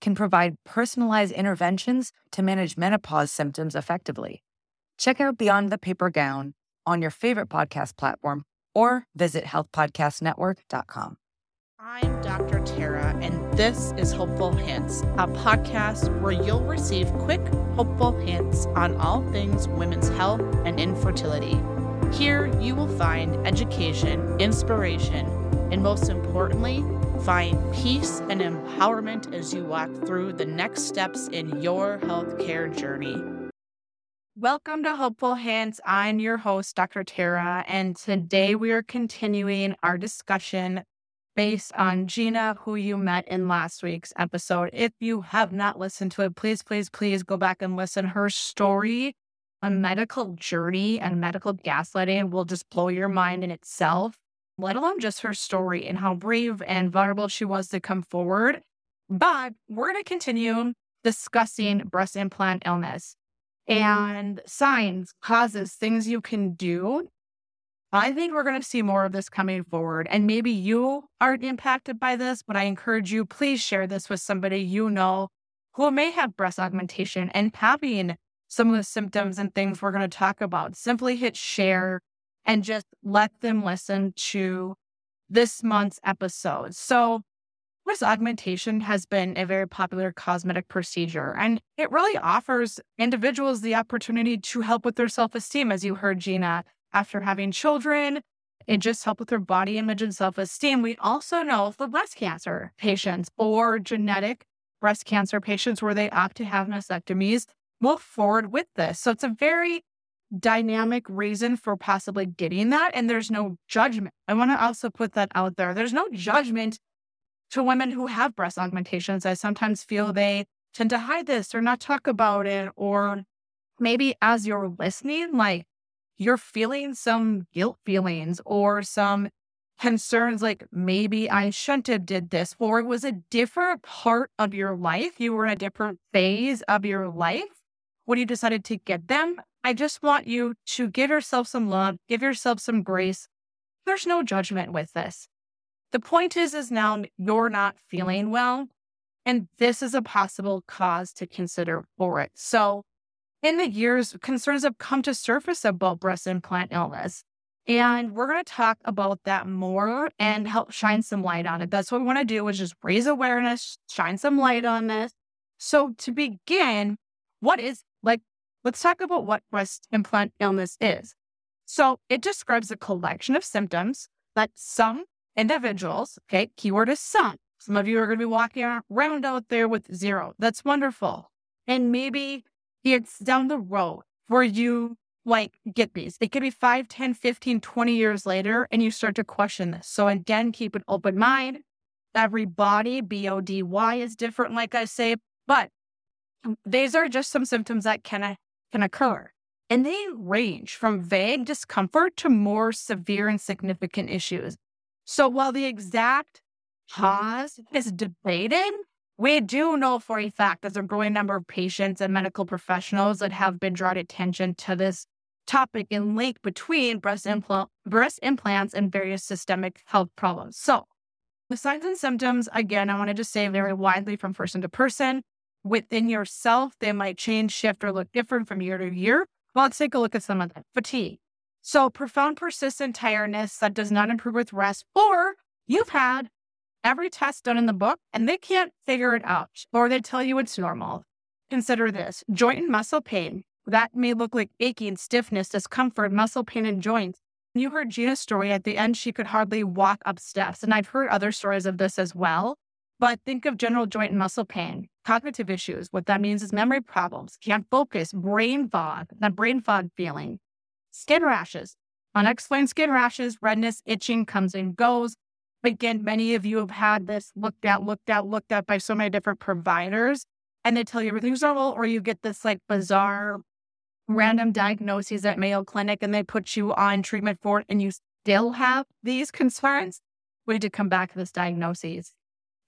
can provide personalized interventions to manage menopause symptoms effectively. Check out Beyond the Paper Gown on your favorite podcast platform or visit healthpodcastnetwork.com. I'm Dr. Tara, and this is Hopeful Hints, a podcast where you'll receive quick, hopeful hints on all things women's health and infertility. Here, you will find education, inspiration, and most importantly, find peace and empowerment as you walk through the next steps in your healthcare journey. Welcome to Hopeful Hints. I'm your host, Dr. Tara, and today we are continuing our discussion based on Gina, who you met in last week's episode. If you have not listened to it, please, please, please go back and listen. Her story, a medical journey and medical gaslighting will just blow your mind in itself, let alone just her story and how brave and vulnerable she was to come forward. But we're going to continue discussing breast implant illness and signs, causes, things you can do. I think we're going to see more of this coming forward. And maybe you aren't impacted by this, but I encourage you, please share this with somebody you know who may have breast augmentation and having some of the symptoms and things we're going to talk about. Simply hit share and just let them listen to this month's episode. So, Breast augmentation has been a very popular cosmetic procedure, and it really offers individuals the opportunity to help with their self esteem, as you heard Gina, after having children. It just helps with their body image and self esteem. We also know for breast cancer patients or genetic breast cancer patients where they opt to have mastectomies move forward with this. So it's a very dynamic reason for possibly getting that. And there's no judgment. I want to also put that out there. There's no judgment to women who have breast augmentations. I sometimes feel they tend to hide this or not talk about it. Or maybe as you're listening, like you're feeling some guilt feelings or some concerns like maybe I shouldn't have did this, or it was a different part of your life. You were in a different phase of your life when you decided to get them. I just want you to give yourself some love, give yourself some grace. There's no judgment with this. The point is, is now you're not feeling well, and this is a possible cause to consider for it. So, in the years, concerns have come to surface about breast implant illness. And we're going to talk about that more and help shine some light on it. That's what we want to do is just raise awareness, shine some light on this. So to begin, what is like, let's talk about what breast implant illness is. So it describes a collection of symptoms that some individuals, okay, keyword is some. Some of you are going to be walking around out there with zero. That's wonderful. And maybe it's down the road where you like get these. It could be 5, 10, 15, 20 years later, and you start to question this. So again, keep an open mind. Every body, B O D Y, is different, like I say, but these are just some symptoms that can, uh, can occur. And they range from vague discomfort to more severe and significant issues. So while the exact cause is debated, we do know for a fact that there's a growing number of patients and medical professionals that have been drawn attention to this topic and link between breast, impl- breast implants and various systemic health problems. So, the signs and symptoms, again, I wanted to say very widely from person to person. Within yourself, they might change, shift, or look different from year to year. Well, let's take a look at some of them. Fatigue, so, profound persistent tiredness that does not improve with rest, or you've had every test done in the book and they can't figure it out, or they tell you it's normal. Consider this joint and muscle pain. That may look like aching, stiffness, discomfort, muscle pain in joints. You heard Gina's story at the end, she could hardly walk up steps. And I've heard other stories of this as well. But think of general joint and muscle pain, cognitive issues. What that means is memory problems, can't focus, brain fog, that brain fog feeling, Skin rashes. Unexplained skin rashes, redness, itching comes and goes. Again, many of you have had this looked at, looked at, looked at by so many different providers. and they tell you everything's normal, or you get this like bizarre random diagnoses at Mayo Clinic and they put you on treatment for it and you still have these concerns, we need to come back to this diagnosis.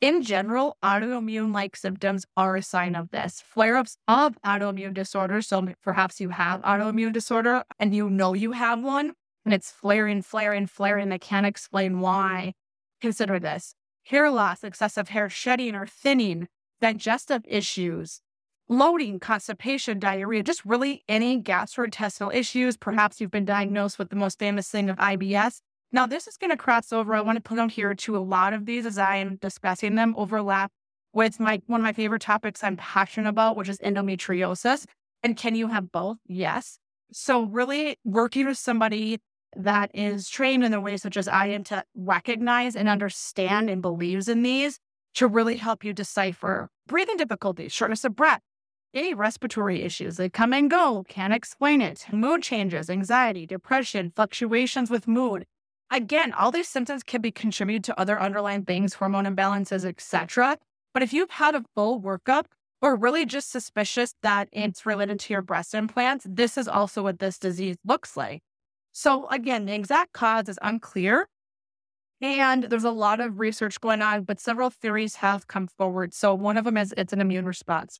In general, autoimmune like symptoms are a sign of this. Flare ups of autoimmune disorder. So perhaps you have autoimmune disorder and you know you have one and it's flaring, flaring, flaring. I can't explain why. Consider this hair loss, excessive hair shedding or thinning, digestive issues, bloating, constipation, diarrhea, just really any gastrointestinal issues. Perhaps you've been diagnosed with the most famous thing of IBS. Now, this is going to cross over. I want to put on here to a lot of these as I am discussing them overlap with my one of my favorite topics I'm passionate about, which is endometriosis. And can you have both? Yes. So, really working with somebody that is trained in the way such as I am to recognize and understand and believes in these to really help you decipher breathing difficulties, shortness of breath, a respiratory issues. that come and go, can't explain it. Mood changes, anxiety, depression, fluctuations with mood. Again, all these symptoms can be contributed to other underlying things, hormone imbalances, etc. But if you've had a full workup or really just suspicious that it's related to your breast implants, this is also what this disease looks like. So again, the exact cause is unclear. And there's a lot of research going on, but several theories have come forward. So one of them is it's an immune response.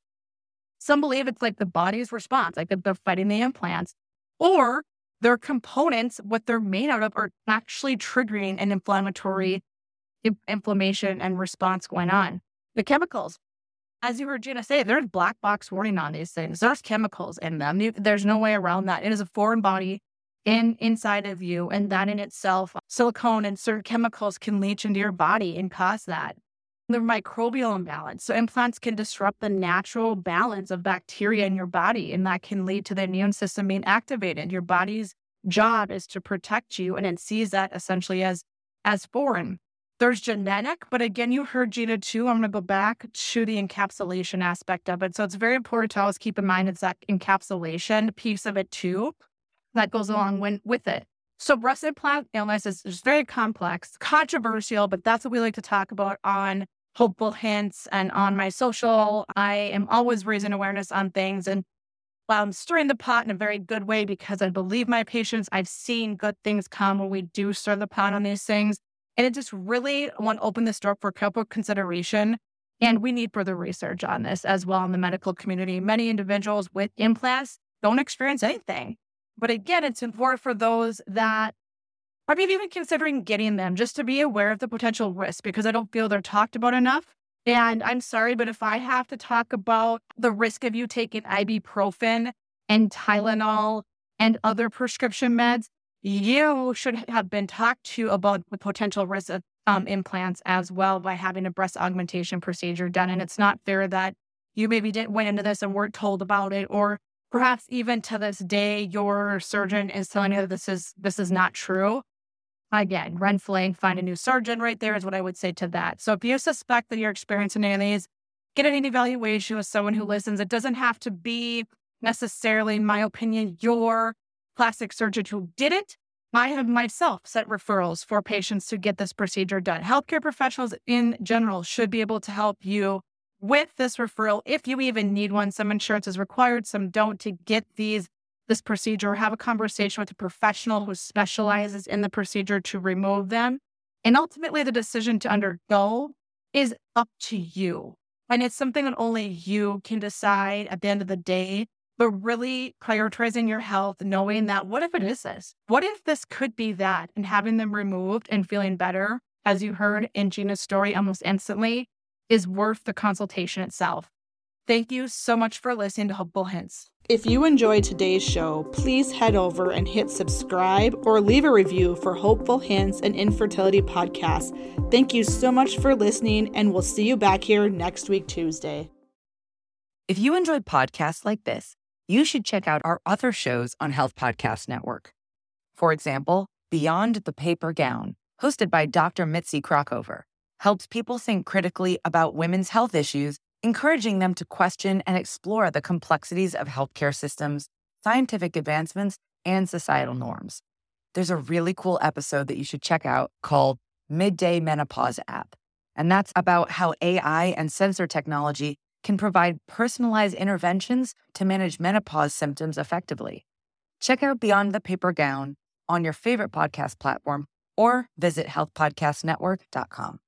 Some believe it's like the body's response, like they're fighting the implants, or their components, what they're made out of, are actually triggering an inflammatory mm-hmm. inflammation and response going on. The chemicals, as you heard Gina say, there's black box warning on these things. There's chemicals in them. There's no way around that. It is a foreign body in inside of you, and that in itself, silicone and certain chemicals can leach into your body and cause that the microbial imbalance. So implants can disrupt the natural balance of bacteria in your body, and that can lead to the immune system being activated. Your body's job is to protect you, and it sees that essentially as as foreign. There's genetic, but again, you heard Gina too. I'm going to go back to the encapsulation aspect of it. So it's very important to always keep in mind it's that encapsulation piece of it too that goes along when, with it. So breast implant illness is, is very complex, controversial, but that's what we like to talk about on hopeful hints and on my social. I am always raising awareness on things and while I'm stirring the pot in a very good way because I believe my patients. I've seen good things come when we do stir the pot on these things. And it just really want to open this door for careful consideration. And we need further research on this as well in the medical community. Many individuals with implants don't experience anything. But again, it's important for those that or maybe even considering getting them just to be aware of the potential risk because I don't feel they're talked about enough. And I'm sorry, but if I have to talk about the risk of you taking ibuprofen and Tylenol and other prescription meds, you should have been talked to about the potential risk of um, implants as well by having a breast augmentation procedure done. And it's not fair that you maybe didn't went into this and weren't told about it, or perhaps even to this day your surgeon is telling you that this is this is not true. Again, run flag, find a new surgeon right there is what I would say to that. So if you suspect that you're experiencing any of these, get an evaluation with someone who listens. It doesn't have to be necessarily, in my opinion, your plastic surgeon who did it. I have myself set referrals for patients to get this procedure done. Healthcare professionals in general should be able to help you with this referral if you even need one. Some insurance is required, some don't to get these this procedure, have a conversation with a professional who specializes in the procedure to remove them. And ultimately, the decision to undergo is up to you. And it's something that only you can decide at the end of the day, but really prioritizing your health, knowing that what if it is this? What if this could be that? And having them removed and feeling better, as you heard in Gina's story almost instantly, is worth the consultation itself. Thank you so much for listening to Hopeful Hints. If you enjoyed today's show, please head over and hit subscribe or leave a review for Hopeful Hints and Infertility Podcast. Thank you so much for listening, and we'll see you back here next week, Tuesday. If you enjoyed podcasts like this, you should check out our other shows on Health Podcast Network. For example, Beyond the Paper Gown, hosted by Dr. Mitzi Krockover, helps people think critically about women's health issues encouraging them to question and explore the complexities of healthcare systems, scientific advancements, and societal norms. There's a really cool episode that you should check out called Midday Menopause App. And that's about how AI and sensor technology can provide personalized interventions to manage menopause symptoms effectively. Check out Beyond the Paper Gown on your favorite podcast platform or visit healthpodcastnetwork.com.